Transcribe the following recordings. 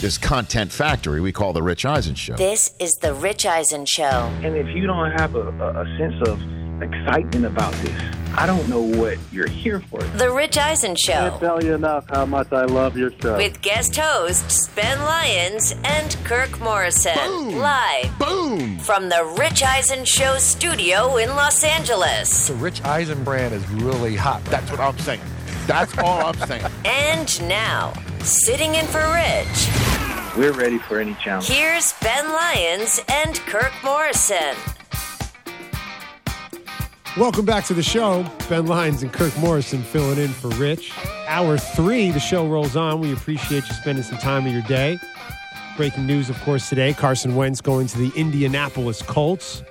This content factory we call the Rich Eisen Show. This is the Rich Eisen Show. And if you don't have a, a, a sense of excitement about this, I don't know what you're here for. The Rich Eisen Show. Can't tell you enough how much I love your show. With guest hosts Ben Lyons and Kirk Morrison. Boom. Live Boom! from the Rich Eisen Show studio in Los Angeles. The Rich Eisen brand is really hot. That's what I'm saying. That's all I'm saying. And now, sitting in for Rich, We're ready for any challenge. here's Ben Lyons and Kirk Morrison. Welcome back to the show. Ben Lyons and Kirk Morrison filling in for Rich. Hour three, the show rolls on. We appreciate you spending some time of your day. Breaking news, of course, today Carson Wentz going to the Indianapolis Colts.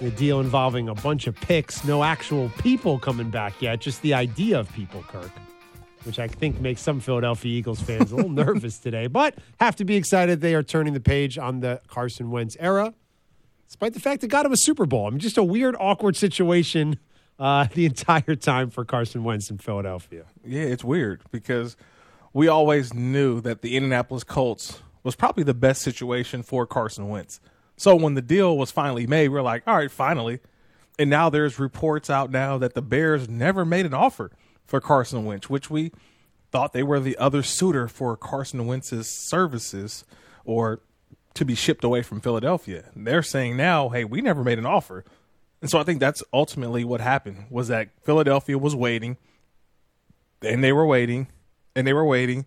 A deal involving a bunch of picks, no actual people coming back yet, just the idea of people, Kirk, which I think makes some Philadelphia Eagles fans a little nervous today, but have to be excited they are turning the page on the Carson Wentz era despite the fact it got him a Super Bowl. I mean, just a weird, awkward situation uh, the entire time for Carson Wentz in Philadelphia. Yeah, it's weird because we always knew that the Indianapolis Colts was probably the best situation for Carson Wentz. So when the deal was finally made, we are like, all right, finally. And now there's reports out now that the Bears never made an offer for Carson Wentz, which we thought they were the other suitor for Carson Wentz's services or to be shipped away from Philadelphia. They're saying now, hey, we never made an offer. And so I think that's ultimately what happened was that Philadelphia was waiting and they were waiting and they were waiting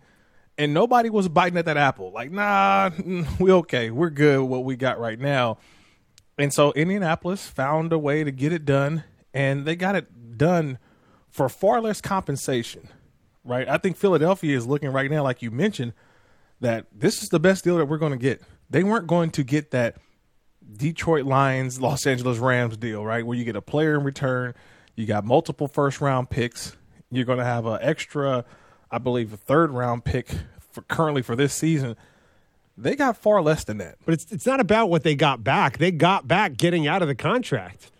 and nobody was biting at that apple. Like nah we okay. We're good with what we got right now. And so indianapolis found a way to get it done and they got it done for far less compensation right? I think philadelphia is looking right now like you mentioned that this is the best deal that we're going to get. They weren't going to get that Detroit Lions, Los Angeles Rams deal, right? Where you get a player in return, you got multiple first round picks, you're going to have an extra, I believe, a third round pick for currently for this season. They got far less than that. But it's, it's not about what they got back. They got back getting out of the contract.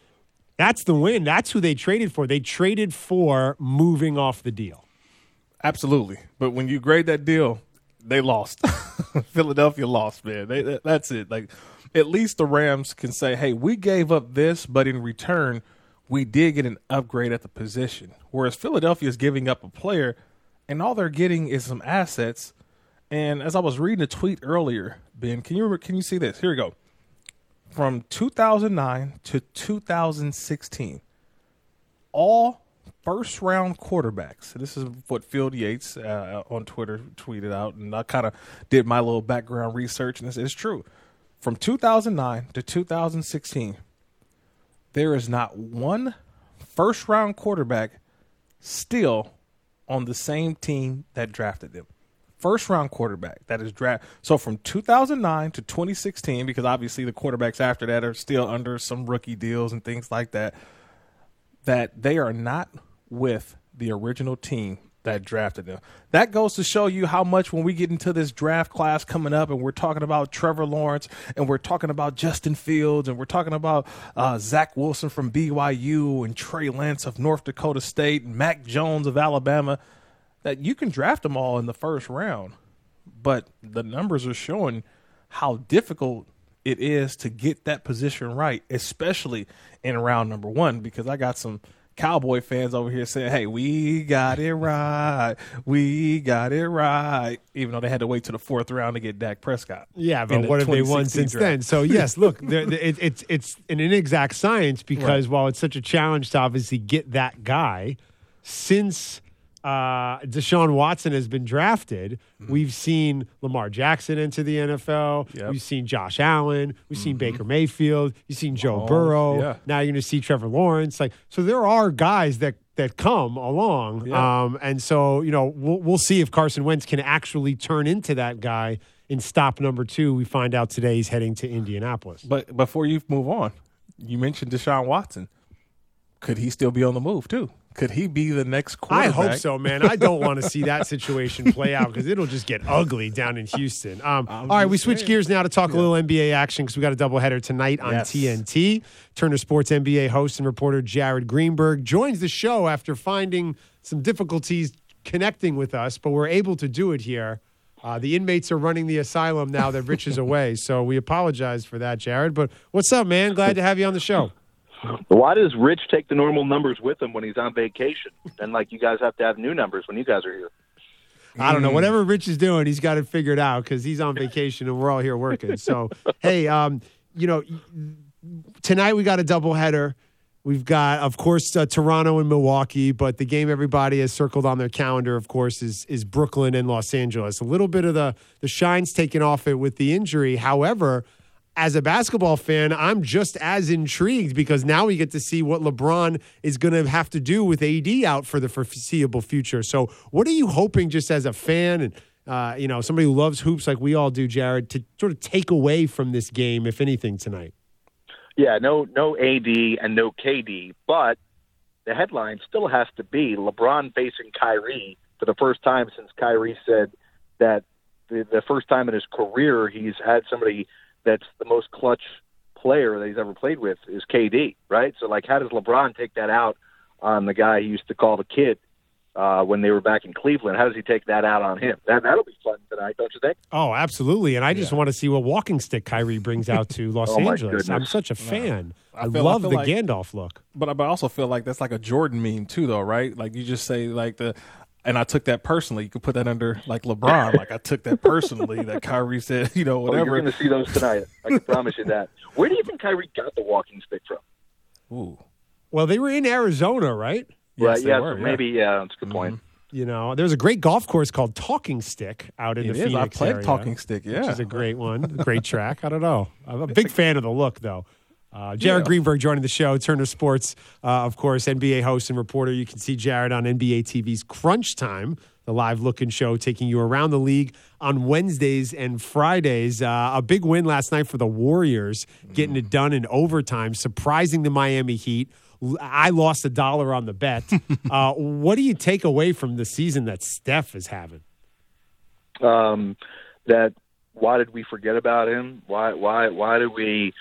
That's the win. That's who they traded for. They traded for moving off the deal. Absolutely. But when you grade that deal, they lost. Philadelphia lost, man. They, that- that's it. Like at least the Rams can say, "Hey, we gave up this, but in return, we did get an upgrade at the position." Whereas Philadelphia is giving up a player, and all they're getting is some assets. And as I was reading a tweet earlier, Ben, can you can you see this? Here we go. From 2009 to 2016, all first round quarterbacks. This is what Field Yates uh, on Twitter tweeted out, and I kind of did my little background research, and it's, it's true. From 2009 to 2016, there is not one first round quarterback still on the same team that drafted them. First round quarterback that is draft. So from 2009 to 2016, because obviously the quarterbacks after that are still under some rookie deals and things like that that they are not with the original team that drafted them. That goes to show you how much when we get into this draft class coming up and we're talking about Trevor Lawrence and we're talking about Justin Fields and we're talking about uh, Zach Wilson from BYU and Trey Lance of North Dakota State and Mac Jones of Alabama, that you can draft them all in the first round. But the numbers are showing how difficult it is to get that position right, especially in round number one, because I got some Cowboy fans over here saying, "Hey, we got it right, we got it right," even though they had to wait to the fourth round to get Dak Prescott. Yeah, but what have they won since draft. then? So yes, look, they're, they're- it, it's it's an inexact science because while it's such a challenge to obviously get that guy, since uh, Deshaun Watson has been drafted, we've seen Lamar Jackson into the NFL. Yep. We've seen Josh Allen. We've seen Baker Mayfield. You've seen Joe Oh, Burrow. yeah. Now you're going to see Trevor Lawrence. Like so, there are guys that that come along. Yeah. Um, and so you know we'll we'll see if Carson Wentz can actually turn into that guy. In stop number two, we find out today he's heading to Indianapolis. But before you move on, you mentioned Deshaun Watson. Could he still be on the move too? Could he be the next quarterback? I hope so, man. I don't want to see that situation play out because it'll just get ugly down in Houston. Um, all right, we switch saying. gears now to talk a little NBA action because we got a doubleheader tonight on Yes. TNT. Turner Sports NBA host and reporter Jared Greenberg joins the show after finding some difficulties connecting with us, but we're able to do it here. Uh, the inmates are running the asylum now that Rich is away, so we apologize for that, Jared. But what's up, man? Glad to have you on the show. Why does Rich take the normal numbers with him when he's on vacation? And like you guys have to have new numbers when you guys are here. I don't know. Whatever Rich is doing, he's got it figured out because he's on vacation and we're all here working. So, hey, um, you know, tonight we got a doubleheader. We've got, of course, uh, Toronto and Milwaukee, but the game everybody has circled on their calendar, of course, is is Brooklyn and Los Angeles. A little bit of the the shine's taken off it with the injury. However, as a basketball fan, I'm just as intrigued because now we get to see what LeBron is going to have to do with AD out for the foreseeable future. So, what are you hoping, just as a fan and uh, you know somebody who loves hoops like we all do, Jared, to sort of take away from this game, if anything, tonight? Yeah, no, no AD and no KD, but the headline still has to be LeBron facing Kyrie for the first time since Kyrie said that the, the first time in his career he's had somebody that's the most clutch player that he's ever played with is KD, right? So, like, how does LeBron take that out on the guy he used to call the kid uh, when they were back in Cleveland? How does he take that out on him? That that'll be fun tonight, don't you think? Oh, absolutely. And I just want to see what walking stick Kyrie brings out to Los Oh, Angeles. I'm such a fan. I, I feel- I love feel the like- Gandalf look. But I but I also feel like that's like a Jordan meme too, though, right? Like you just say like the, and I took that personally. You could put that under like LeBron. like I took that personally. That Kyrie said, you know, Oh, whatever. you're going to see those tonight. I can promise you that. Where do you think Kyrie got the walking stick from? Ooh, Well, they were in Arizona, right? right? they Yeah, were, so yeah. maybe yeah, that's a good point. Mm-hmm. You know, there's a great golf course called Talking Stick out in It the is. I played area, Talking Stick, which yeah. is a great one, great track. I don't know. I'm a big fan of the look, though. Uh, Jared Yeah. Greenberg joining the show, Turner Sports, uh, of course, NBA host and reporter. You can see Jared on NBA TV's Crunch Time, the live looking show, taking you around the league on Wednesdays and Fridays. Uh, a big win last night for the Warriors, getting it done in overtime, surprising the Miami Heat. I lost a dollar on the bet. uh, what do you take away from the season that Steph is having? Um, that why did we forget about him? Why why why did we?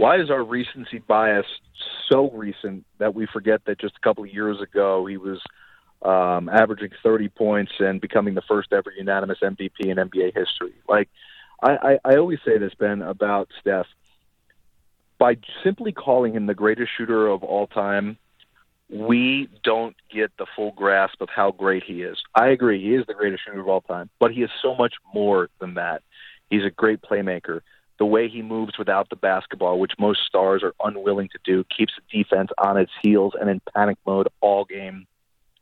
Why is our recency bias so recent that we forget that just a couple of years ago he was um, averaging 30 points and becoming the first ever unanimous MVP in NBA history? Like I, I, I always say this, Ben, about Steph. By simply calling him the greatest shooter of all time, we don't get the full grasp of how great he is. I agree, he is the greatest shooter of all time, but he is so much more than that. He's a great playmaker. The way he moves without the basketball, which most stars are unwilling to do, keeps the defense on its heels and in panic mode all game.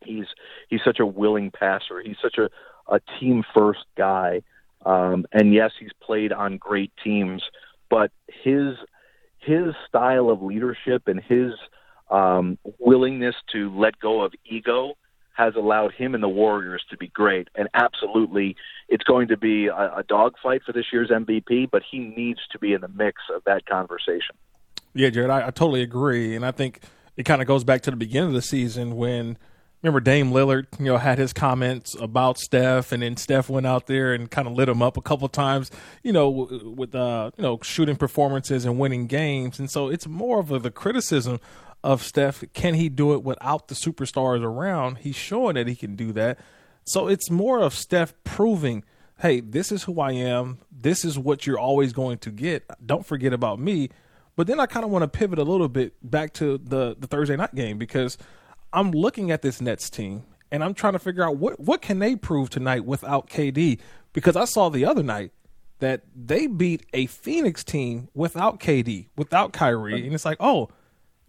He's he's such a willing passer. He's such a, a team first guy. Um, and yes, he's played on great teams, but his his style of leadership and his um, willingness to let go of ego has allowed him and the Warriors to be great. And absolutely, it's going to be a, a dogfight for this year's MVP, but he needs to be in the mix of that conversation. Yeah, Jared, I, I totally agree, and I think it kind of goes back to the beginning of the season when remember Dame Lillard, you know, had his comments about Steph, and then Steph went out there and kind of lit him up a couple times, you know, with uh, you know shooting performances and winning games, and so it's more of a, the criticism of Steph. Can he do it without the superstars around? He's showing that he can do that. So it's more of Steph proving, hey, this is who I am. This is what you're always going to get. Don't forget about me. But then I kind of want to pivot a little bit back to the the Thursday night game because I'm looking at this Nets team and I'm trying to figure out what what can they prove tonight without KD because I saw the other night that they beat a Phoenix team without KD, without Kyrie, and it's like, oh,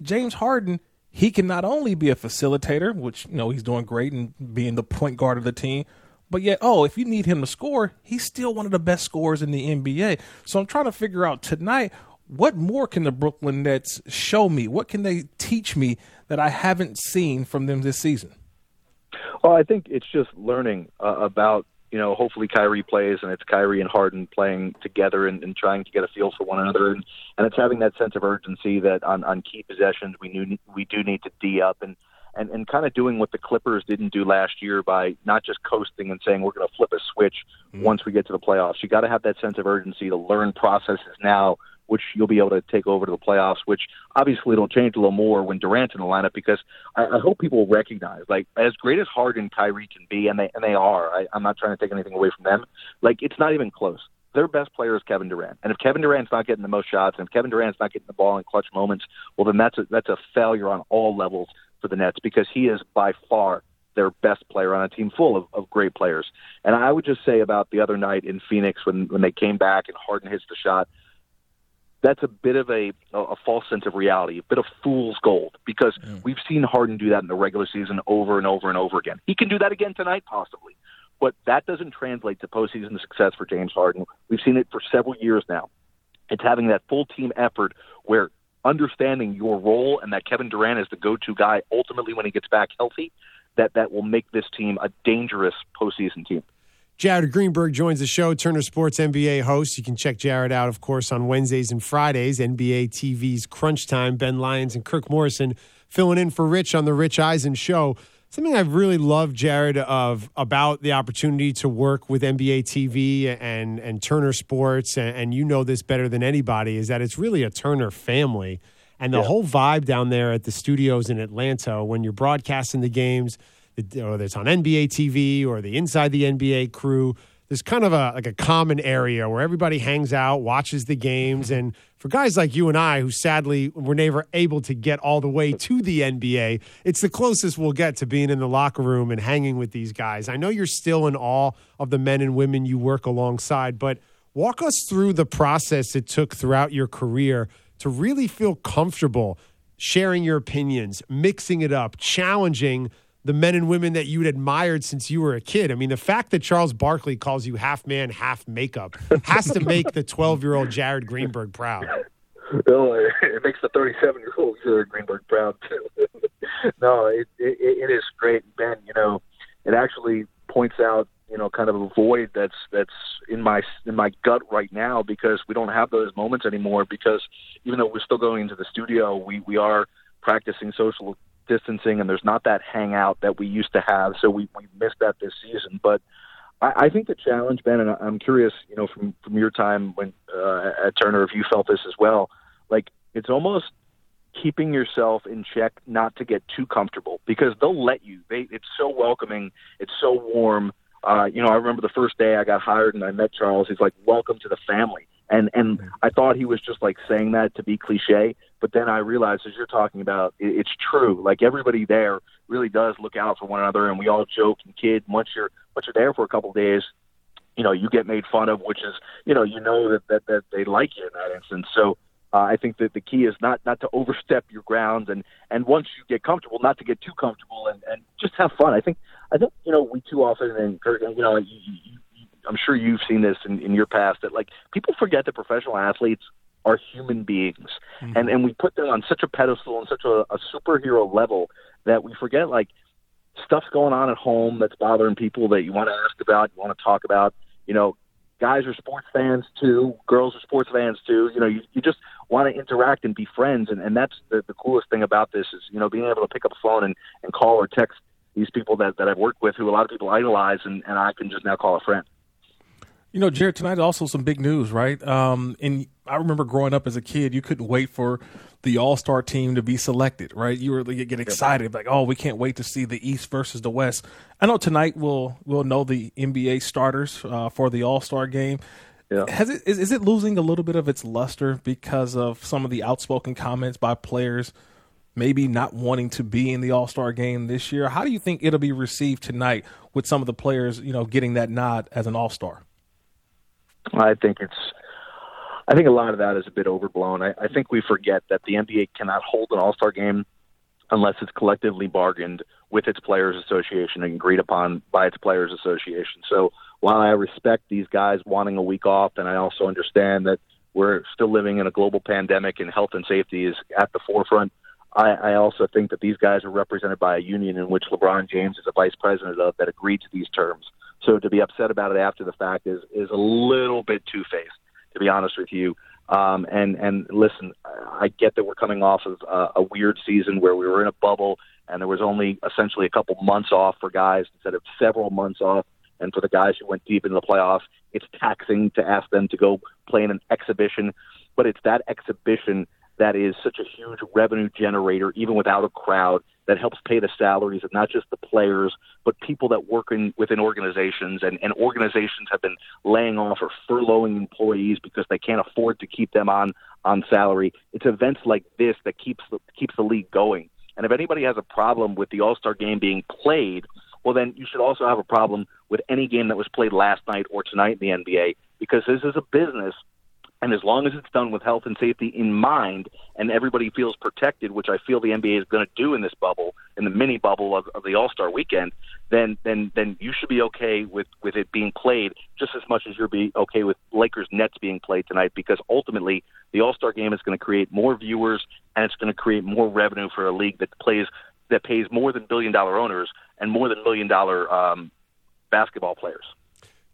James Harden, he can not only be a facilitator, which you know he's doing great and being the point guard of the team, but yet, oh, if you need him to score, he's still one of the best scorers in the NBA. So I'm trying to figure out tonight what more can the Brooklyn Nets show me? What can they teach me that I haven't seen from them this season? Well, I think it's just learning uh, about you know, hopefully Kyrie plays and it's Kyrie and Harden playing together and, and trying to get a feel for one another, and, and it's having that sense of urgency that on, on key possessions we knew we do need to d up and and and kind of doing what the Clippers didn't do last year by not just coasting and saying we're going to flip a switch mm-hmm. once we get to the playoffs. You got to have that sense of urgency to learn processes now which you'll be able to take over to the playoffs, which obviously it'll change a little more when Durant's in the lineup because I, I hope people recognize, like, as great as Harden and Kyrie can be, and they and they are. I, I'm not trying to take anything away from them. Like, it's not even close. Their best player is Kevin Durant, and if Kevin Durant's not getting the most shots, and if Kevin Durant's not getting the ball in clutch moments, well, then that's a, that's a failure on all levels for the Nets because he is by far their best player on a team full of, of great players. And I would just say about the other night in Phoenix when when they came back and Harden hits the shot, that's a bit of a, a false sense of reality, a bit of fool's gold, because mm. we've seen Harden do that in the regular season over and over and over again. He can do that again tonight, possibly, but that doesn't translate to postseason success for James Harden. We've seen it for several years now. It's having that full team effort where understanding your role and that Kevin Durant is the go-to guy ultimately when he gets back healthy, that that will make this team a dangerous postseason team. Jared Greenberg joins the show, Turner Sports NBA host. You can check Jared out, of course, on Wednesdays and Fridays, NBA TV's Crunch Time. Ben Lyons and Kirk Morrison filling in for Rich on the Rich Eisen show. Something I've really loved, Jared, of about the opportunity to work with NBA TV and and Turner Sports, and, and you know this better than anybody, is that it's really a Turner family, and the yeah. whole vibe down there at the studios in Atlanta when you're broadcasting the games whether it's on NBA TV or the Inside the NBA crew. There's kind of a like a common area where everybody hangs out, watches the games, and for guys like you and I, who sadly were never able to get all the way to the NBA, it's the closest we'll get to being in the locker room and hanging with these guys. I know you're still in awe of the men and women you work alongside, but walk us through the process it took throughout your career to really feel comfortable sharing your opinions, mixing it up, challenging the men and women that you'd admired since you were a kid. I mean, the fact that Charles Barkley calls you half man, half makeup has to make the 12 year old Jared Greenberg proud. Oh, no, it makes the 37 year old Jared Greenberg proud too. no, it, it, it is great, Ben. You know, it actually points out you know kind of a void that's that's in my in my gut right now because we don't have those moments anymore because even though we're still going into the studio we we are practicing social distancing, and there's not that hangout that we used to have. So we we missed that this season. But I, I think the challenge, Ben, and I'm curious, you know, from from your time when uh, at Turner, if you felt this as well, like it's almost keeping yourself in check not to get too comfortable because they'll let you. They it's so welcoming, it's so warm. Uh, you know, I remember the first day I got hired and I met Charles. He's like, "Welcome to the family." And and I thought he was just like saying that to be cliche, but then I realized as you're talking about, it, it's true. Like everybody there really does look out for one another, and we all joke and kid. Once you're once you're there for a couple of days, you know you get made fun of, which is you know you know that that, that they like you in that instance. So uh, I think that the key is not not to overstep your grounds, and and once you get comfortable, not to get too comfortable, and and just have fun. I think I think you know we too often and you know you, you, I'm sure you've seen this in, in your past that like people forget that professional athletes are human beings, mm-hmm. and and we put them on such a pedestal and such a, a superhero level that we forget like stuff's going on at home that's bothering people that you want to ask about, you want to talk about. You know, guys are sports fans too, girls are sports fans too. You know, you, you just want to interact and be friends, and and that's the, the coolest thing about this is you know being able to pick up a phone and and call or text these people that that I've worked with who a lot of people idolize, and and I can just now call a friend. You know, Jared, tonight is also some big news, right? Um, and I remember growing up as a kid, you couldn't wait for the All Star team to be selected, right? You were you get excited, like, oh, we can't wait to see the East versus the West. I know tonight we'll we'll know the NBA starters uh, for the All Star game. Yeah. Has it is, is it losing a little bit of its luster because of some of the outspoken comments by players, maybe not wanting to be in the All Star game this year? How do you think it'll be received tonight with some of the players, you know, getting that nod as an All Star? I think it's. I think a lot of that is a bit overblown. I, I think we forget that the NBA cannot hold an All Star game unless it's collectively bargained with its players association and agreed upon by its players association. So while I respect these guys wanting a week off, and I also understand that we're still living in a global pandemic and health and safety is at the forefront. I, I also think that these guys are represented by a union in which LeBron James is a vice president of that agreed to these terms. So to be upset about it after the fact is is a little bit two faced, to be honest with you. Um, and and listen, I get that we're coming off of a, a weird season where we were in a bubble and there was only essentially a couple months off for guys instead of several months off. And for the guys who went deep into the playoffs, it's taxing to ask them to go play in an exhibition. But it's that exhibition that is such a huge revenue generator, even without a crowd, that helps pay the salaries of not just the players, but people that work in within organizations. And, and organizations have been laying off or furloughing employees because they can't afford to keep them on on salary. It's events like this that keeps the, keeps the league going. And if anybody has a problem with the All Star game being played, well, then you should also have a problem with any game that was played last night or tonight in the NBA because this is a business and as long as it's done with health and safety in mind and everybody feels protected, which I feel the NBA is going to do in this bubble, in the mini bubble of, of the All Star weekend, then then then you should be okay with, with it being played just as much as you're be okay with Lakers Nets being played tonight because ultimately the All Star game is going to create more viewers and it's going to create more revenue for a league that plays that pays more than billion dollar owners and more than million dollar um, basketball players.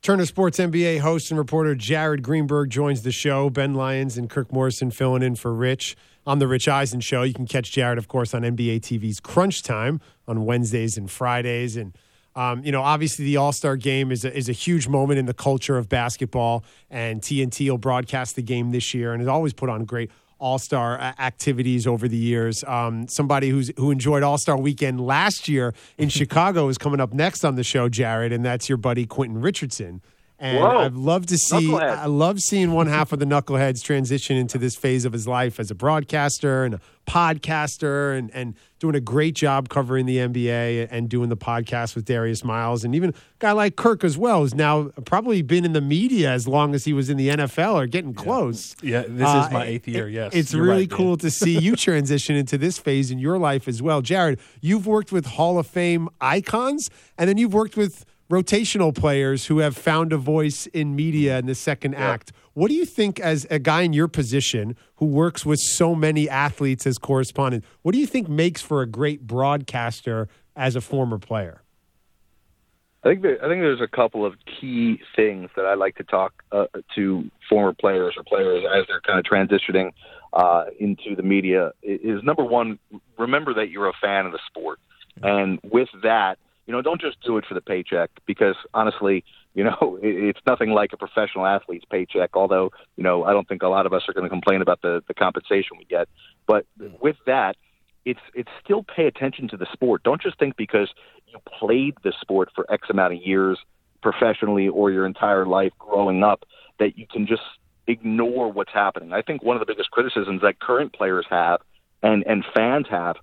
Turner Sports NBA host and reporter Jared Greenberg joins the show. Ben Lyons and Kirk Morrison filling in for Rich on the Rich Eisen show. You can catch Jared, of course, on NBA TV's Crunch Time on Wednesdays and Fridays. And um, you know, obviously, the All Star Game is a, is a huge moment in the culture of basketball, and TNT will broadcast the game this year, and it always put on great all Star activities over the years. Um, somebody who's who enjoyed All Star Weekend last year in Chicago is coming up next on the show, Jared, and that's your buddy Quentin Richardson. And Whoa. I'd love to see. I love seeing one half of the knuckleheads transition into this phase of his life as a broadcaster and a podcaster, and and doing a great job covering the NBA and doing the podcast with Darius Miles, and even a guy like Kirk as well, who's now probably been in the media as long as he was in the NFL or getting close. Yeah, this Uh, is my eighth year. it- Yes, It's really right, Dan. cool to see you transition into this phase in your life as well. Jared, you've worked with Hall of Fame icons, and then you've worked with rotational players who have found a voice in media in the second act. What do you think, as a guy in your position who works with so many athletes as correspondent, what do you think makes for a great broadcaster as a former player? I think there, I think there's a couple of key things that I like to talk uh, to former players or players as they're kind of transitioning uh, into the media. Is number one, remember that you're a fan of the sport, and with that, you know, don't just do it for the paycheck because honestly, you know, it, it's nothing like a professional athlete's paycheck. Although, you know, I don't think a lot of us are going to complain about the the compensation we get, but hmm. with that, it's it's still pay attention to the sport. Don't just think because you played the sport for X amount of years professionally or your entire life growing up that you can just ignore what's happening. I think one of the biggest criticisms that current players have and and fans have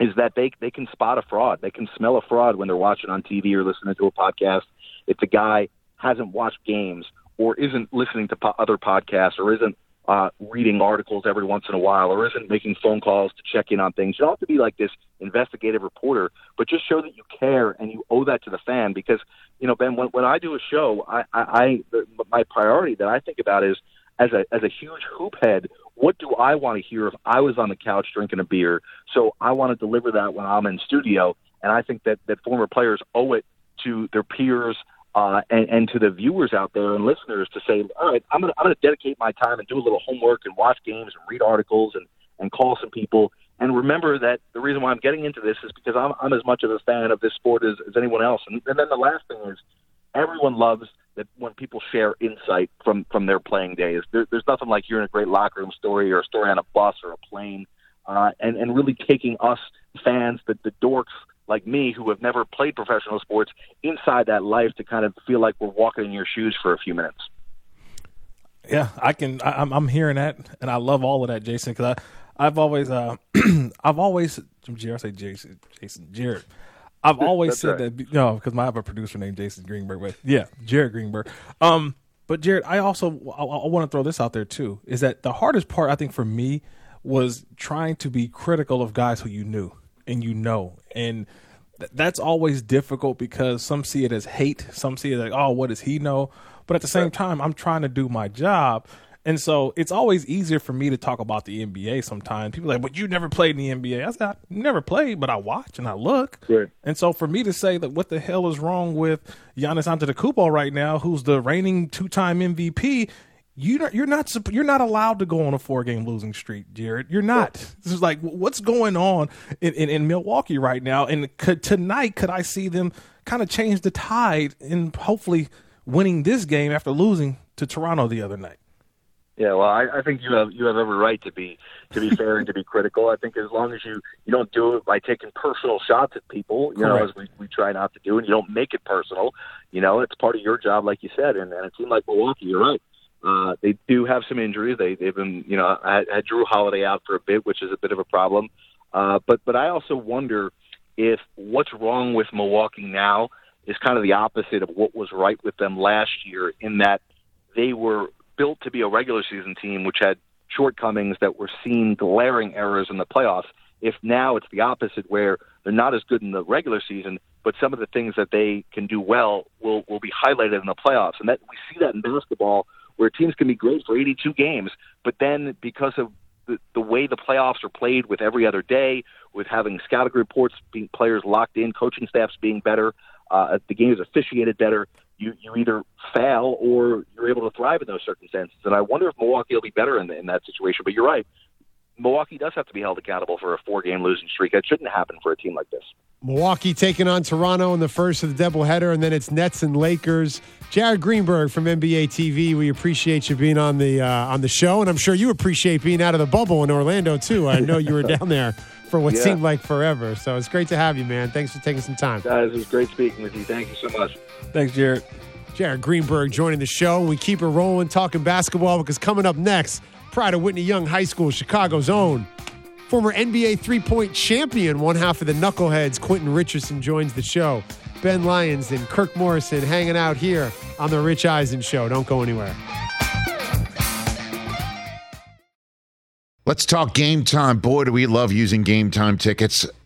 is that they they can spot a fraud. They can smell a fraud when they're watching on TV or listening to a podcast. If the guy hasn't watched games or isn't listening to po- other podcasts or isn't uh, reading articles every once in a while or isn't making phone calls to check in on things. You don't have to be like this investigative reporter, but just show that you care and you owe that to the fan. Because you know, Ben, when, when I do a show, I, I, I the, my priority that I think about is as a as a huge hoop head. What do I want to hear if I was on the couch drinking a beer? So I want to deliver that when I'm in studio, and I think that that former players owe it to their peers uh, and, and to the viewers out there and listeners to say, all right, I'm going I'm to dedicate my time and do a little homework and watch games and read articles and and call some people. And remember that the reason why I'm getting into this is because I'm I'm as much of a fan of this sport as, as anyone else. And, and then the last thing is, everyone loves that when people share insight from from their playing days. There, there's nothing like hearing a great locker room story or a story on a bus or a plane, uh, and and really taking us fans, the the dorks like me who have never played professional sports, inside that life to kind of feel like we're walking in your shoes for a few minutes. Yeah, I can. I, I'm I'm hearing that, and I love all of that, Jason. Because I I've always uh I've always Jared say Jason Jason Jared. I've always said right. that. No, because I have a producer named Jason Greenberg. But yeah, Jared Greenberg. Um, but Jared, I also I, I want to throw this out there too. Is that the hardest part? I think for me was trying to be critical of guys who you knew and you know, and th- that's always difficult because some see it as hate, some see it like, oh, what does he know? But at the same time, I'm trying to do my job. And so it's always easier for me to talk about the NBA sometimes. People are like, but you never played in the NBA. I said, I never played, but I watch and I look. Right. And so for me to say that what the hell is wrong with Giannis Antetokounmpo right now, who's the reigning two-time MVP, you not, you're not you're not allowed to go on a four-game losing streak, Jared. You're not. This is like what's going on in, in, in Milwaukee right now. And could, tonight, could I see them kind of change the tide and hopefully winning this game after losing to Toronto the other night? Yeah, well, I, I think you have you have every right to be to be fair and to be critical. I think as long as you you don't do it by taking personal shots at people, you know, as we, we try not to do, and you don't make it personal, you know, it's part of your job, like you said. And, and it seemed like Milwaukee, you're right. Uh, they do have some injuries. They they've been you know had, had Jrue Holiday out for a bit, which is a bit of a problem. Uh, but but I also wonder if what's wrong with Milwaukee now is kind of the opposite of what was right with them last year, in that they were built to be a regular season team, which had shortcomings that were seen glaring errors in the playoffs. If now it's the opposite, where they're not as good in the regular season, but some of the things that they can do well will will be highlighted in the playoffs, and that we see that in basketball, where teams can be great for 82 games, but then because of the, the way the playoffs are played with every other day, with having scouting reports, being players locked in, coaching staffs being better, uh, the game is officiated better. You you either fail or you're able to thrive in those circumstances. And I wonder if Milwaukee will be better in, in that situation. But you're right, Milwaukee does have to be held accountable for a four game losing streak. That shouldn't happen for a team like this. Milwaukee taking on Toronto in the first of the doubleheader, and then it's Nets and Lakers. Jared Greenberg from NBA TV. We appreciate you being on the uh, on the show, and I'm sure you appreciate being out of the bubble in Orlando too. I know you were down there for what Yeah. seemed like forever, so it's great to have you, man. Thanks for taking some time. Guys, it was great speaking with you. Thank you so much. Thanks, Jared. Jared Greenberg joining the show. We keep it rolling, talking basketball because coming up next, Pride of Whitney Young High School, Chicago's own. Former NBA three point champion, one half of the Knuckleheads, Quentin Richardson joins the show. Ben Lyons and Kirk Morrison hanging out here on The Rich Eisen Show. Don't go anywhere. Let's talk game time. Boy, do we love using game time tickets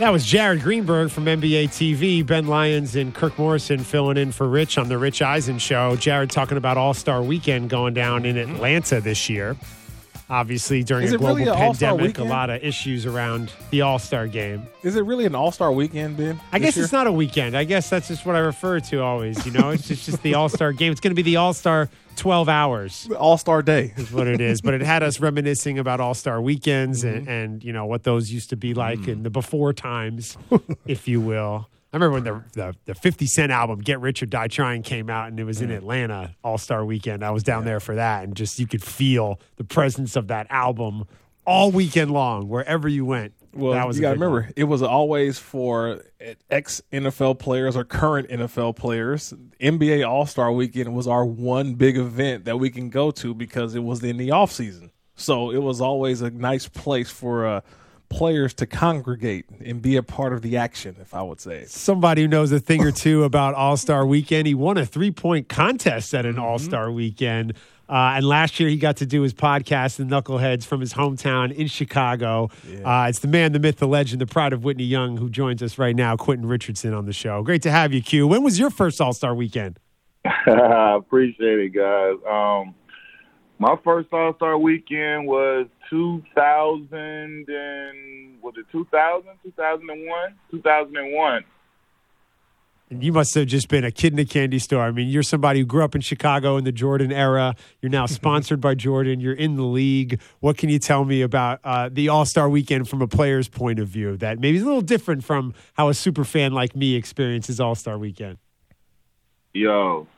That was Jared Greenberg from NBA TV, Ben Lyons and Kirk Morrison filling in for Rich on the Rich Eisen show. Jared talking about All Star Weekend going down in Atlanta this year. Obviously, during Is a it really global an All-Star pandemic, a weekend? lot of issues around the All Star game. Is it really an All Star weekend, Ben? I guess it's not a weekend. I guess that's just what I refer to always. You know, it's just, just the All Star game. It's going to be the All Star 12 hours. All Star Day is what it is. But it had us reminiscing about All Star weekends Mm-hmm. and, and, you know, what those used to be like Mm. in the before times, if you will. I remember when the, the the 50 Cent album Get Rich or Die Trying came out and it was in Atlanta All Star Weekend. I was down there for that and just you could feel the presence of that album all weekend long wherever you went. Well, that was you got to remember, one. it was always for ex NFL players or current NFL players. NBA All Star Weekend was our one big event that we can go to because it was in the off season. So it was always a nice place for uh, players to congregate and be a part of the action, if I would say. somebody who knows a thing or two about All Star Weekend. He won a three point contest at an Mm-hmm. All Star Weekend. Uh, and last year he got to do his podcast, The Knuckleheads, from his hometown in Chicago. Uh, it's the man, the myth, the legend, the pride of Whitney Young, who joins us right now, Quentin Richardson, on the show. Great to have you, Q. When was your first All Star Weekend? I appreciate it, guys. Um, my first All Star weekend was 2000 and was it 2000, 2001, 2001. You must have just been a kid in a candy store. I mean, you're somebody who grew up in Chicago in the Jordan era. You're now sponsored by Jordan. You're in the league. What can you tell me about uh, the All Star Weekend from a player's point of view? That maybe is a little different from how a super fan like me experiences All Star Weekend. Yo,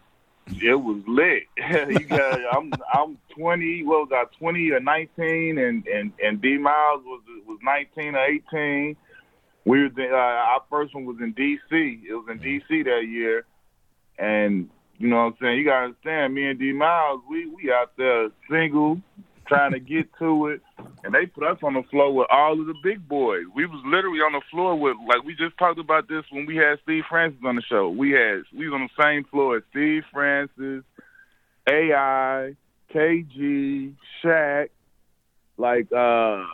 it was lit. you got, I'm I'm 20. What was I? 20 or 19, and and and D Miles was was 19 or 18. We were uh, our first one was in D.C. It was in D.C. that year, and you know what I'm saying. You gotta understand, me and D Miles, we we out there single, trying to get to it, and they put us on the floor with all of the big boys. We was literally on the floor with like we just talked about this when we had Steve Francis on the show. We had we was on the same floor as Steve Francis, AI, KG, Shaq, like uh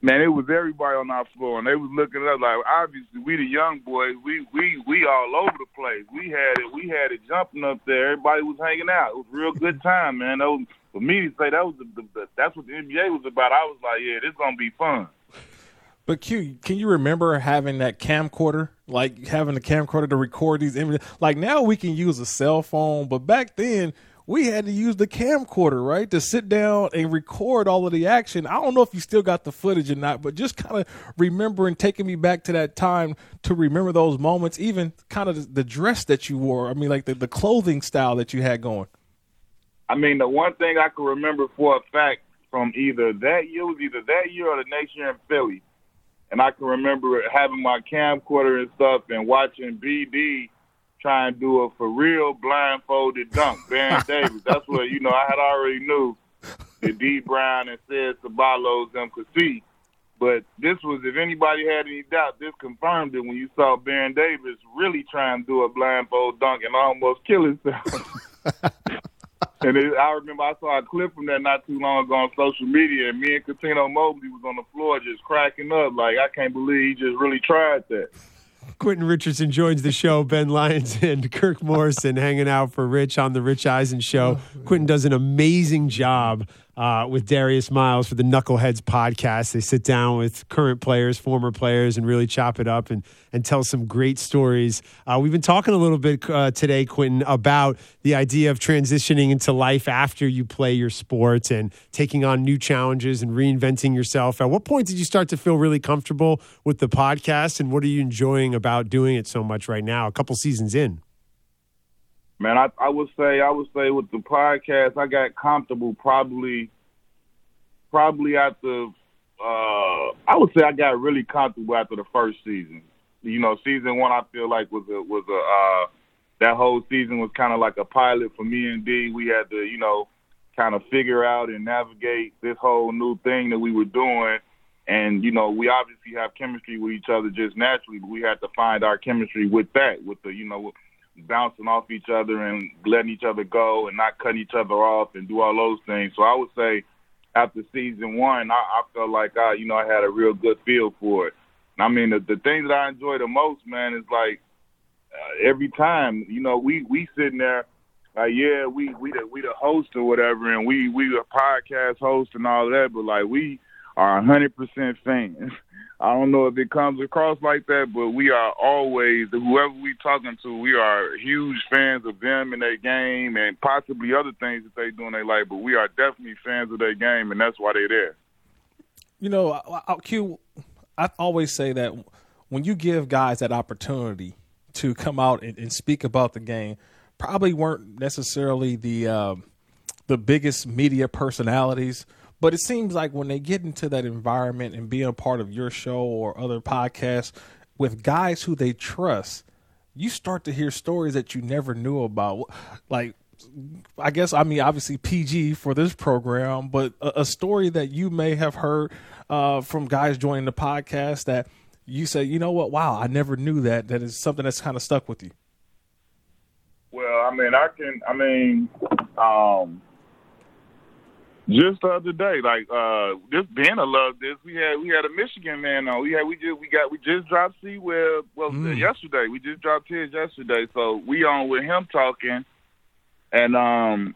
man, it was everybody on our floor and they was looking at us like obviously we the young boys, we we we all over the place. We had it we had it jumping up there, everybody was hanging out. It was a real good time, man. That was for me to say that was the, the, the that's what the NBA was about. I was like, yeah, this gonna be fun. But Q, can you remember having that camcorder, like having a camcorder to record these images? Like now we can use a cell phone, but back then we had to use the camcorder, right, to sit down and record all of the action. I don't know if you still got the footage or not, but just kind of remembering taking me back to that time to remember those moments, even kind of the, dress that you wore. I mean, like the, the clothing style that you had going. I mean, the one thing I can remember for a fact from either that year was either that year or the next year in Philly, and I can remember having my camcorder and stuff and watching BD try and do a for real blindfolded dunk. Baron Davis. That's what you know. I had already knew that Dee Brown and Ced Ceballos them could see. But this was, if anybody had any doubt, this confirmed it when you saw Baron Davis really try and do a blindfold dunk and almost kill himself. And it, I remember I saw a clip from that not too long ago on social media, and me and Cuttino Mobley was on the floor just cracking up, like I can't believe he just really tried that. Quentin Richardson joins the show. Ben Lyons and Kirk Morrison hanging out for Rich on the Rich Eisen show. Oh, Quentin does an amazing job uh, with Darius Miles for the Knuckleheads podcast. They sit down with current players, former players, and really chop it up and, and tell some great stories. Uh, we've been talking a little bit uh, today, Quentin, about the idea of transitioning into life after you play your sport and taking on new challenges and reinventing yourself. At what point did you start to feel really comfortable with the podcast, and what are you enjoying about doing it so much right now? A couple seasons in. Man, I, I would say I would say with the podcast, I got comfortable probably probably after uh I would say I got really comfortable after the first season. You know, season one I feel like was a was a uh that whole season was kind of like a pilot for me and D. We had to, you know, kind of figure out and navigate this whole new thing that we were doing. And, you know, we obviously have chemistry with each other just naturally, but we had to find our chemistry with that, with the, you know, bouncing off each other and letting each other go and not cutting each other off and do all those things. So I would say after season one, I, I felt like I, you know, I had a real good feel for it. I mean, the, the thing that I enjoy the most, man, is like uh, every time, you know, we we sitting there, like, yeah, we we the we the host or whatever, and we we a podcast host and all that, but like we are a hundred percent fans. I don't know if it comes across like that, but we are always whoever we talking to, we are huge fans of them and their game, and possibly other things that they do in their life. But we are definitely fans of their game, and that's why they're there. You know, I, I, Q, I always say that when you give guys that opportunity to come out and, and speak about the game, probably weren't necessarily the uh, the biggest media personalities but it seems like when they get into that environment and being a part of your show or other podcasts with guys who they trust, you start to hear stories that you never knew about. Like, I guess, I mean, obviously PG for this program, but a, a story that you may have heard uh, from guys joining the podcast that you say, you know what, wow, I never knew that. That is something that's kind of stuck with you. Well, I mean, I can, I mean, um, just the other day, like uh just Ben loved this. We had we had a Michigan man on. We had we just we got we just dropped C Webb well mm. yesterday. We just dropped his yesterday. So we on with him talking and um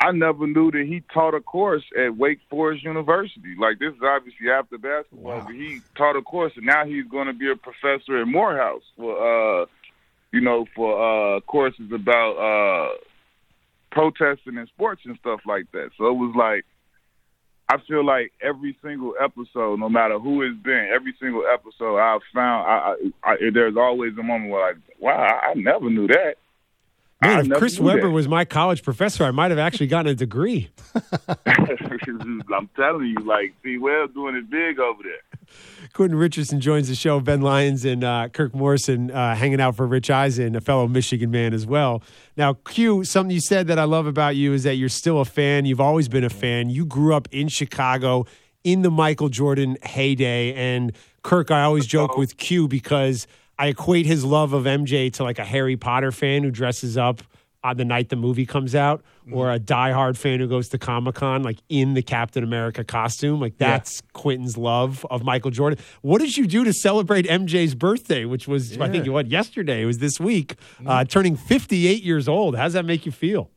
I never knew that he taught a course at Wake Forest University. Like this is obviously after basketball, wow. but he taught a course and now he's gonna be a professor at Morehouse for uh you know, for uh courses about uh protesting in sports and stuff like that. So it was like I feel like every single episode, no matter who it's been, every single episode I've found, I, I, I, there's always a moment where like, wow, I, never knew that. Man, if Chris Webber that. was my college professor, I might have actually gotten a degree. I'm telling you, like, see, Webb doing it big over there. Quentin Richardson joins the show. Ben Lyons and uh, Kirk Morrison uh, hanging out for Rich Eisen, a fellow Michigan man as well. Now, Q, something you said that I love about you is that you're still a fan. You've always been a fan. You grew up in Chicago in the Michael Jordan heyday. And Kirk, I always joke with Q because I equate his love of MJ to like a Harry Potter fan who dresses up on the night the movie comes out, or a diehard fan who goes to Comic Con like in the Captain America costume. Like that's yeah. Quentin's love of Michael Jordan. What did you do to celebrate MJ's birthday, which was yeah. I think you what yesterday? It was this week, uh, turning 58 years old. How does that make you feel?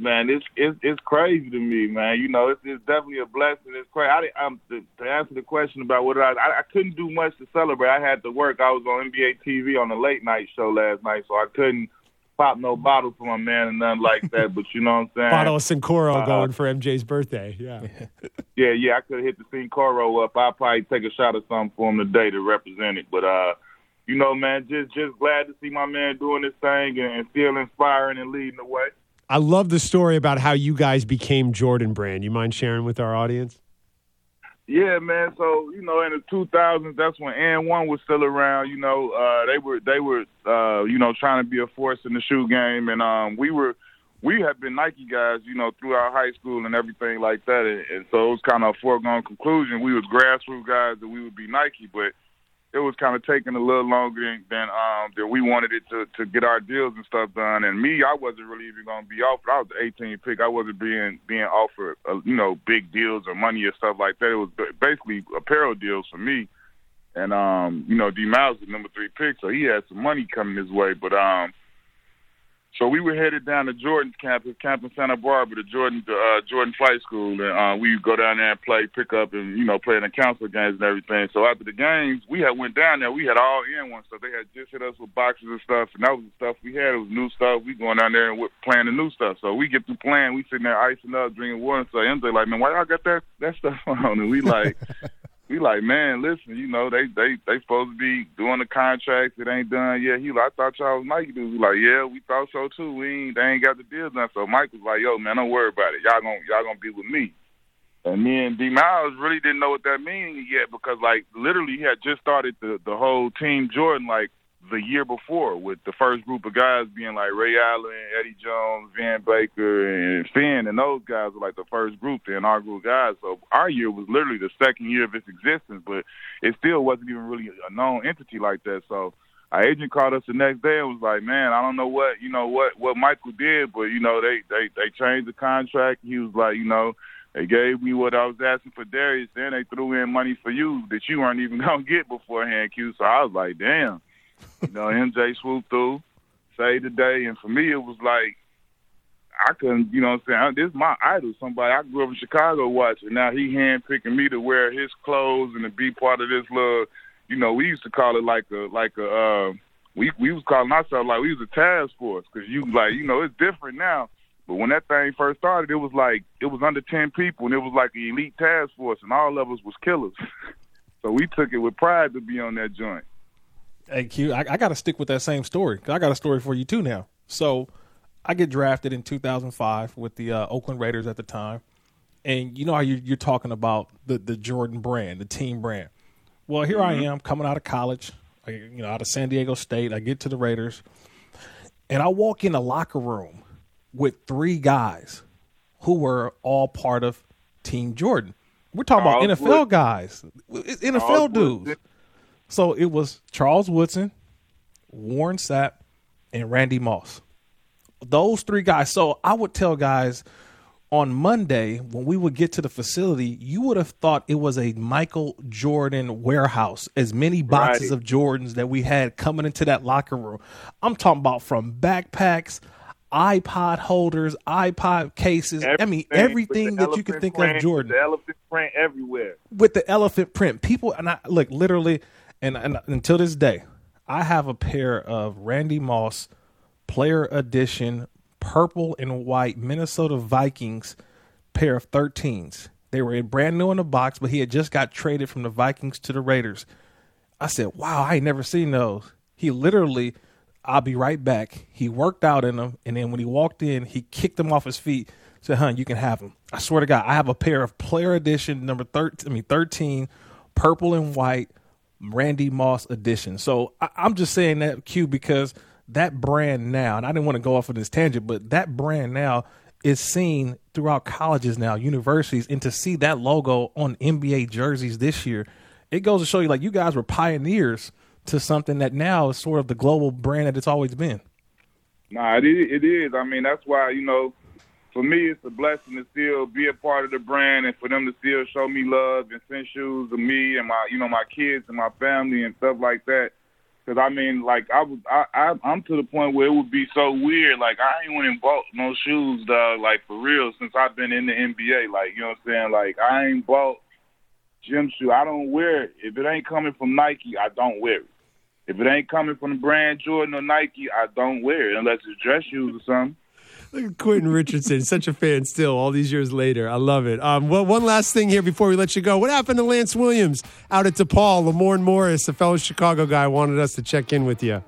Man, it's it's it's crazy to me, man. You know, it's, it's definitely a blessing. It's crazy. I, I'm, to, to answer the question about what I, I I couldn't do much to celebrate. I had to work. I was on NBA TV on a late night show last night, so I couldn't pop no bottle for my man and nothing like that. But you know what I'm saying? Bottle of Cincoro uh, going for MJ's birthday. Yeah. yeah, yeah. I could hit the Cincoro up. I'll probably take a shot of something for him today to represent it. But uh, you know, man, just just glad to see my man doing this thing and, and still inspiring and leading the way. I love the story about how you guys became Jordan Brand. You mind sharing with our audience? Yeah, man. So you know, in the 2000s, that's when AND1 was still around. You know, uh, they were they were uh, you know trying to be a force in the shoe game, and um, we were we had been Nike guys, you know, throughout high school and everything like that, and, and so it was kind of a foregone conclusion. We was grassroots guys that we would be Nike, but it was kind of taking a little longer than, than um than we wanted it to to get our deals and stuff done. And me, I wasn't really even going to be offered. I was the 18th pick. I wasn't being being offered uh, you know big deals or money or stuff like that. It was basically apparel deals for me. And um you know D Miles was number three pick, so he had some money coming his way. But um so we were headed down to Jordan's campus, camp in Santa Barbara, to Jordan uh, Jordan Flight School, and uh, we go down there and play, pick up, and you know, play in the council games and everything. So after the games, we had went down there. We had all in one stuff. They had just hit us with boxes and stuff, and that was the stuff we had. It was new stuff. We going down there and we're playing the new stuff. So we get to playing, we sitting there icing up, drinking water. So MJ like, man, why y'all got that that stuff on? And we like, we like, man, listen, you know, they they they supposed to be doing the contracts. It ain't done yet. He like, I thought y'all was Nike dudes. We like, yeah, we thought so too. We ain't they ain't got the deal done. So Mike was like, yo, man, don't worry about it. Y'all gonna y'all gonna be with me. And me and D Miles really didn't know what that means yet because like literally he had just started the the whole team Jordan like the year before with the first group of guys being like Ray Allen, Eddie Jones, Vin Baker, and Finn, and those guys were like the first group, the inaugural guys. So our year was literally the second year of its existence, but it still wasn't even really a known entity like that. So our agent called us the next day and was like, "Man, I don't know what you know what what Michael did, but you know they they they changed the contract." He was like, "You know, they gave me what I was asking for Darius, then they threw in money for you that you weren't even gonna get beforehand, Q. So I was like, damn. You know, MJ swooped through, saved the day, and for me it was like I couldn't, you know what I'm saying? This is my idol, somebody I grew up in Chicago watching. Now he handpicking me to wear his clothes and to be part of this little you know, we used to call it like a like a uh, we we was calling ourselves like we was a task force because you like you know it's different now. But when that thing first started, it was like it was under ten people, and it was like an elite task force, and all of us was killers. so we took it with pride to be on that joint. Hey Q, I, I got to stick with that same story. Because I got a story for you too now. So I get drafted in 2005 with the uh, Oakland Raiders at the time, and you know how you, you're talking about the the Jordan brand, the team brand. Well, here mm-hmm. I am coming out of college, you know, out of San Diego State. I get to the Raiders, and I walk in the locker room with three guys who were all part of Team Jordan. We're talking about NFL guys, NFL dudes. So it was Charles Woodson, Warren Sapp, and Randy Moss. Those three guys. So I would tell guys – on Monday, when we would get to the facility, you would have thought it was a Michael Jordan warehouse, as many boxes right. of Jordans that we had coming into that locker room. I'm talking about from backpacks, iPod holders, iPod cases. Everything, I mean, everything that you could think print, of Jordan. The elephant print everywhere. With the elephant print. People, and I look literally, and, and until this day, I have a pair of Randy Moss player edition purple and white Minnesota Vikings pair of 13s. They were brand new in the box, but he had just got traded from the Vikings to the Raiders. I said, "Wow, I ain't never seen those." He literally, "I'll be right back." He worked out in them, and then when he walked in, he kicked them off his feet. Said, "Hun, you can have them." I swear to God, I have a pair of Player Edition number thirteen. I mean, thirteen, purple and white, Randy Moss edition. So I, I'm just saying that Q because that brand now, and I didn't want to go off on this tangent, but that brand now is seen throughout colleges now, universities, and to see that logo on NBA jerseys this year, it goes to show you like you guys were pioneers to something that now is sort of the global brand that it's always been. Nah, it is. It is. I mean, that's why you know, for me, it's a blessing to still be a part of the brand and for them to still show me love and send shoes to me and my, you know, my kids and my family and stuff like that. Cause I mean, like I was, I, I, I'm to the point where it would be so weird. Like I ain't went and bought no shoes, dog. Like for real, since I've been in the NBA. Like you know what I'm saying. Like I ain't bought gym shoe. I don't wear it. If it ain't coming from Nike, I don't wear it. If it ain't coming from the brand Jordan or Nike, I don't wear it unless it's dress shoes or something. At Quentin Richardson, such a fan still, all these years later. I love it. Um, well, one last thing here before we let you go. What happened to Lance Williams out at DePaul? Lamorne Morris, a fellow Chicago guy, wanted us to check in with you.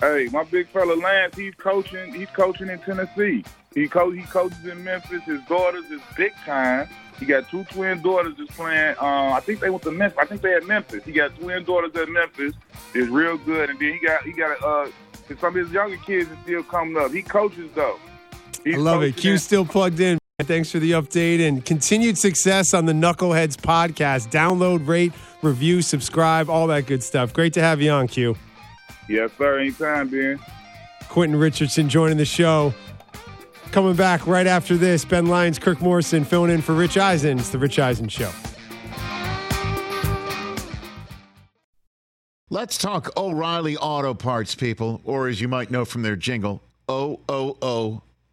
Hey, my big fella Lance, he's coaching. He's coaching in Tennessee. He co- he coaches in Memphis. His daughters is big time. He got two twin daughters just playing. Uh, I think they went to Memphis. I think they at Memphis. He got twin daughters at Memphis. Is real good, and then he got he got uh, some of his younger kids is still coming up. He coaches though. He's I love it. Q still plugged in. Thanks for the update and continued success on the Knuckleheads podcast. Download, rate, review, subscribe, all that good stuff. Great to have you on, Q. Yes, sir. Anytime, Ben. Quentin Richardson joining the show. Coming back right after this, Ben Lyons, Kirk Morrison filling in for Rich Eisen. It's the Rich Eisen Show. Let's talk O'Reilly Auto Parts, people, or as you might know from their jingle, O O O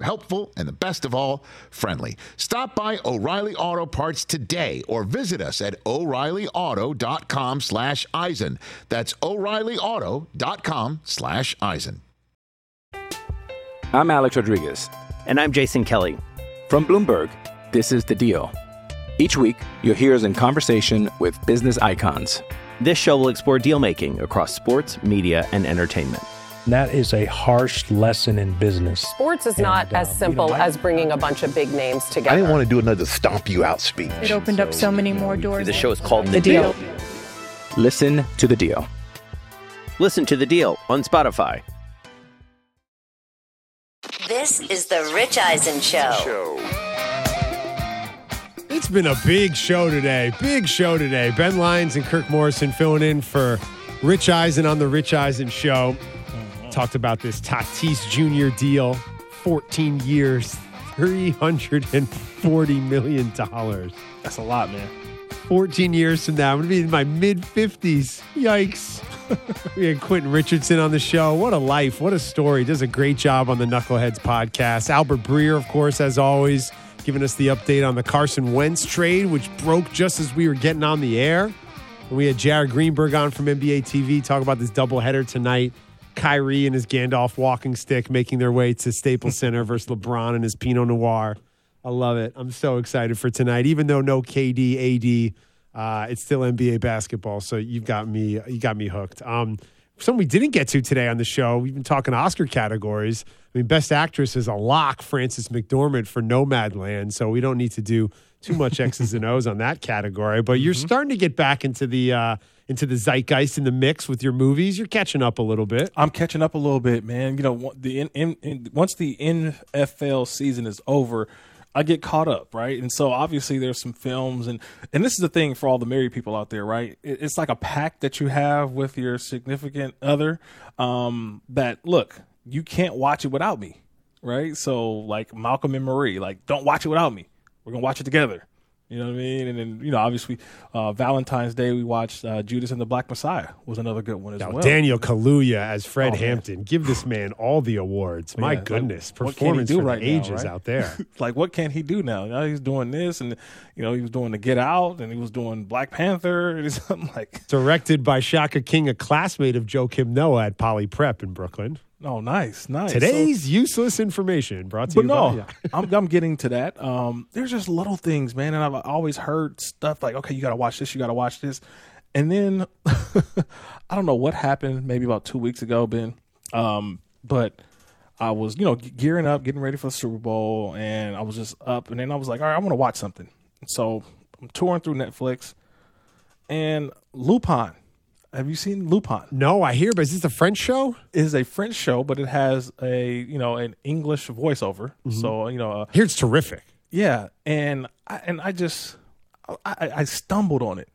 helpful, and the best of all, friendly. Stop by O'Reilly Auto Parts today or visit us at o'reillyauto.com slash Eisen. That's o'reillyauto.com slash Eisen. I'm Alex Rodriguez. And I'm Jason Kelly. From Bloomberg, this is The Deal. Each week, you'll hear us in conversation with business icons. This show will explore deal making across sports, media, and entertainment. That is a harsh lesson in business. Sports is not as uh, simple as bringing a bunch of big names together. I didn't want to do another stomp you out speech. It opened up so many more doors. The show is called The Deal. Listen to The Deal. Listen to The Deal on Spotify. This is the Rich Eisen Show. It's been a big show today. Big show today. Ben Lyons and Kirk Morrison filling in for Rich Eisen on the Rich Eisen Show. Talked about this Tatis Jr. deal 14 years, $340 million. That's a lot, man. 14 years from now, I'm going to be in my mid 50s. Yikes. we had Quentin Richardson on the show. What a life. What a story. Does a great job on the Knuckleheads podcast. Albert Breer, of course, as always, giving us the update on the Carson Wentz trade, which broke just as we were getting on the air. And we had Jared Greenberg on from NBA TV talk about this doubleheader tonight. Kyrie and his Gandalf walking stick making their way to Staples Center versus LeBron and his Pinot Noir. I love it. I'm so excited for tonight. Even though no KD, AD, uh, it's still NBA basketball. So you've got me, you got me hooked. Um, something we didn't get to today on the show. We've been talking Oscar categories. I mean, Best Actress is a lock, Frances McDormand for Nomadland. So we don't need to do too much X's and O's on that category. But you're starting to get back into the uh, into the zeitgeist in the mix with your movies. You're catching up a little bit. I'm catching up a little bit, man. You know, the in, in, in, once the NFL season is over, I get caught up, right? And so obviously there's some films, and and this is the thing for all the married people out there, right? It, it's like a pact that you have with your significant other. Um, that look, you can't watch it without me, right? So like Malcolm and Marie, like don't watch it without me. We're gonna watch it together. You know what I mean? And then, you know, obviously, uh, Valentine's Day, we watched uh, Judas and the Black Messiah was another good one as Now, well. Daniel Kaluuya as Fred Oh, man. Hampton. Give this man all the awards. My Yeah, like, goodness. what can he Performance do right now, ages right? out there. like, what can he do now? Now he's doing this, and you know, he was doing the Get Out, and he was doing Black Panther, and something like, Directed by Shaka King, a classmate of Joakim Noah at Poly Prep in Brooklyn. Oh, nice, nice. Today's useless information brought to but you no, by. Yeah. I'm, I'm getting to that. Um, there's just little things, man, and I've always heard stuff like, okay, you got to watch this, you got to watch this, and then I don't know what happened, maybe about two weeks ago, Ben, um, but I was, you know, gearing up, getting ready for the Super Bowl, and I was just up, and then I was like, all right, I want to watch something. So I'm touring through Netflix, and Lupin. Have you seen Lupin? No, I hear, but is this a French show? It is a French show, but it has a you know an English voiceover. So you know, uh, Here it's terrific. yeah, and I, and I just I, I I stumbled on it,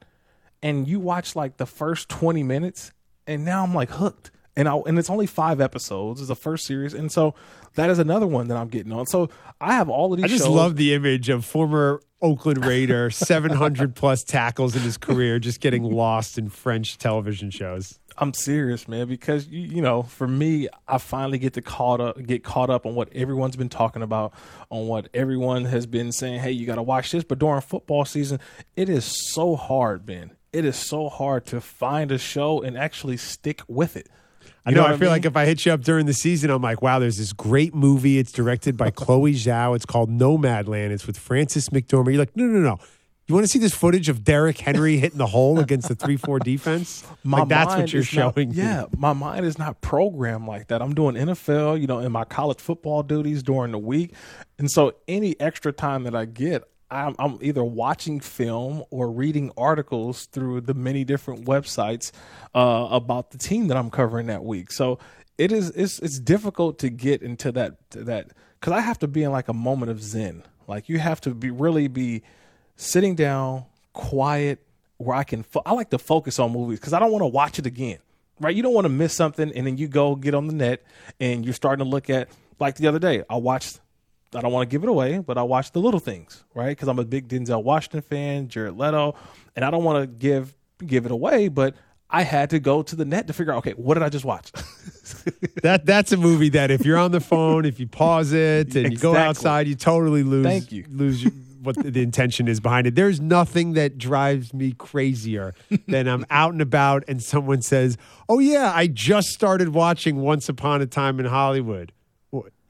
and you watch like the first twenty minutes, and now I'm like hooked. And I and it's only five episodes. It's the first series, and so that is another one that I'm getting on. So I have all of these. I just shows. love the image of former Oakland Raider, 700 plus tackles in his career, just getting lost in French television shows. I'm serious, man, because you, you know, for me, I finally get to caught up, get caught up on what everyone's been talking about, on what everyone has been saying. Hey, you got to watch this. But during football season, it is so hard, Ben. It is so hard to find a show and actually stick with it. I You know. what I feel mean? like if I hit you up during the season, I'm like, wow, there's this great movie. It's directed by Chloe Zhao. It's called Nomadland. It's with Frances McDormand. You're like, no, no, no. You want to see this footage of Derrick Henry hitting the hole against the 3 4 defense? my like, that's what you're is not- showing. me. yeah, my mind is not programmed like that. I'm doing NFL, you know, in my college football duties during the week, and so any extra time that I get, I'm, I'm either watching film or reading articles through the many different websites uh, about the team that I'm covering that week. So it is it's it's difficult to get into that that because I have to be in like a moment of zen. Like you have to be really be sitting down, quiet, where I can. Fo- I like to focus on movies because I don't want to watch it again. Right? You don't want to miss something, and then you go get on the net and you're starting to look at. Like the other day, I watched. I don't want to give it away, but I watched the little things, right? Because I'm a big Denzel Washington fan, Jared Leto, and I don't want to give give it away, but I had to go to the net to figure out, okay, what did I just watch? that that's a movie that if you're on the phone, if you pause it and you go outside, you totally lose. Thank you. Lose your- what the intention is behind it. There's nothing that drives me crazier than I'm out and about and someone says, "Oh yeah, I just started watching Once Upon a Time in Hollywood."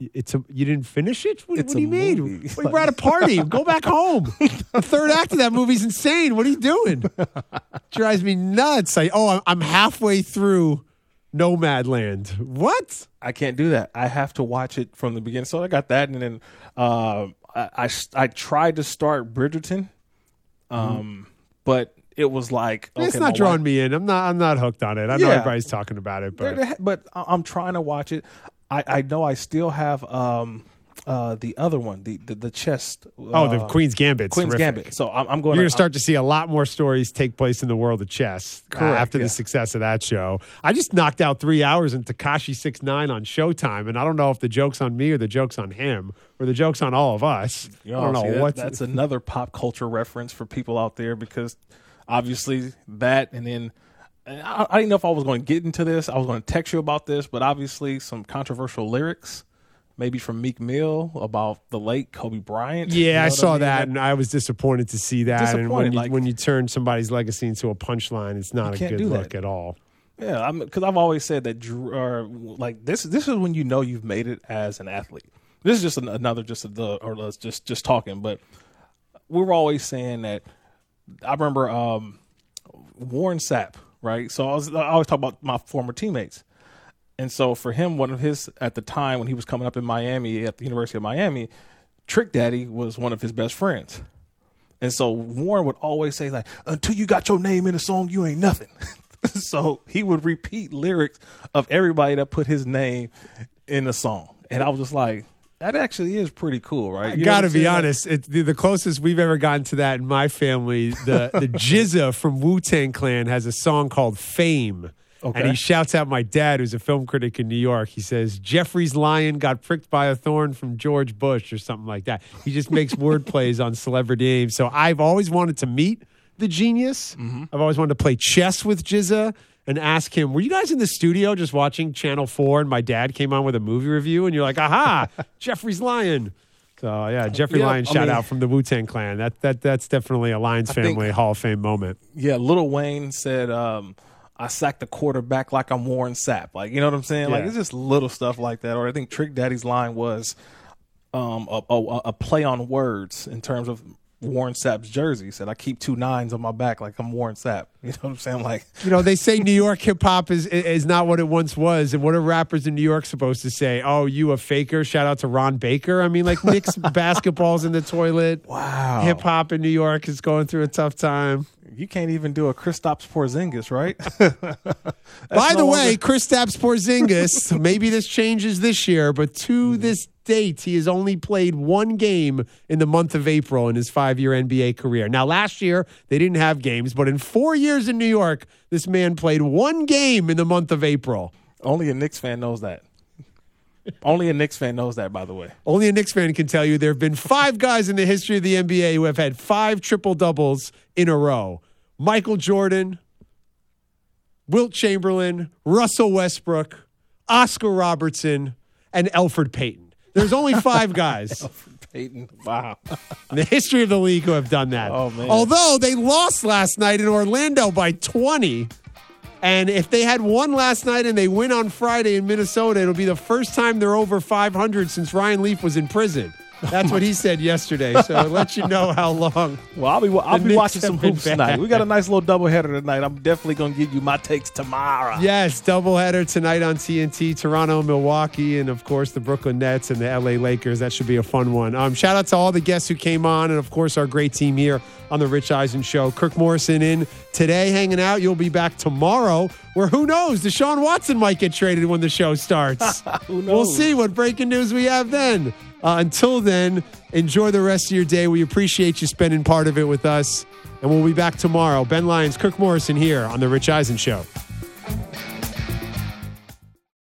It's a you didn't finish it. What, what do you mean? movie. Well, we're at a party. Go back home. The third act of that movie's insane. What are you doing? Drives me nuts. I oh, I'm- halfway through Nomadland. What? I can't do that. I have to watch it from the beginning. So I got that, and then uh, I, I I tried to start Bridgerton, um, but it was like okay, it's not drawing wife- me in. I'm not. I'm not hooked on it. I know everybody's talking about it, but but I'm trying to watch it. I, I know I still have um, uh, the other one, the the, the chest. oh, the uh, Queen's Gambit. Queen's Gambit. So I'm, I'm going. You're going to start to see a lot more stories take place in the world of chess uh, Correct, after yeah. the success of that show. I just knocked out three hours in Tekashi Six Nine on Showtime, and I don't know if the joke's on me or the joke's on him or the joke's on all of us. You I don't know see, that- what's that's another pop culture reference for people out there because obviously that, and then I, I didn't know if I was going to get into this. I was going to text you about this, but obviously some controversial lyrics, maybe from Meek Mill about the late Kobe Bryant. You Yeah, know I saw mean? that, and I was disappointed to see that. And when you, like- when you turn somebody's legacy into a punchline, it's not a good look at all. Yeah, because I've always said that, or like this. This is when you know you've made it as an athlete. This is just an, another, just a, the, or let's just just talking. But we were always saying that. I remember um, Warren Sapp, right? So I was I always talk about my former teammates, and so for him, one of his at the time when he was coming up in Miami at the University of Miami, Trick Daddy was one of his best friends. And so Warren would always say like, "Until you got your name in a song, you ain't nothing." so he would repeat lyrics of everybody that put his name in a song, and I was just like, "That actually is pretty cool, right?" You know gotta be honest. It's the, the closest we've ever gotten to that in my family. The the GZA from Wu Tang Clan has a song called "Fame," and he shouts out my dad, who's a film critic in New York. He says Jeffrey's lion got pricked by a thorn from George Bush or something like that. He just makes word plays on celebrity names. So I've always wanted to meet the genius. Mm-hmm. I've always wanted to play chess with GZA. And ask him, were you guys in the studio just watching Channel 4 and my dad came on with a movie review? And you're like, aha, Jeffrey's Lion. So yeah, Jeffrey Yeah, Lion I shout mean- out from the Wu Tang Clan. That that that's definitely a Lyons I think- family Hall of Fame moment. yeah, Little Wayne said, um, "I sacked the quarterback like I'm Warren Sapp." Like, you know what I'm saying? Like, it's just little stuff like that. Or I think Trick Daddy's line was um, a, a, a play on words in terms of Warren Sapp's jersey. He said, "I keep two nines on my back like I'm Warren Sapp." You know what I'm saying? Like, You know, they say New York hip hop is is not what it once was, and what are rappers in New York supposed to say? Oh, you a faker? Shout out to Ron Baker. I mean, like Knicks basketballs in the toilet. Wow. hip hop in New York is going through a tough time. You can't even do a Kristaps Porzingis, right? By no the way, longer- Kristaps Porzingis, maybe this changes this year, but to hmm. this date, he has only played one game in the month of April in his five-year NBA career. Now, last year they didn't have games, but in four years in New York, this man played one game in the month of April. Only a Knicks fan knows that. Only a Knicks fan knows that, by the way. Only a Knicks fan can tell you there have been five guys in the history of the NBA who have had five triple doubles in a row Michael Jordan, Wilt Chamberlain, Russell Westbrook, Oscar Robertson, and Elfrid Payton. There's only five guys Payton, wow. in the history of the league who have done that. Oh, man. Although they lost last night in Orlando by 20. And if they had won last night and they win on Friday in Minnesota, it'll be the first time they're over 500 since Ryan Leaf was in prison. That's what he said yesterday. So it lets you know how long. Well, I'll be I'll be Knicks watching have some been hoops tonight. We got a nice little doubleheader tonight. I'm definitely gonna give you my takes tomorrow. Yes, doubleheader tonight on TNT, Toronto, Milwaukee, and of course the Brooklyn Nets and the LA Lakers. That should be a fun one. Um, shout out to all the guests who came on, and of course our great team here on the Rich Eisen Show. Kirk Morrison in today, hanging out. You'll be back tomorrow, where who knows? Deshaun Watson might get traded when the show starts. Who knows? We'll see what breaking news we have then. Uh, until then, enjoy the rest of your day. We appreciate you spending part of it with us, and we'll be back tomorrow. Ben Lyons, Kirk Morrison here on the Rich Eisen Show.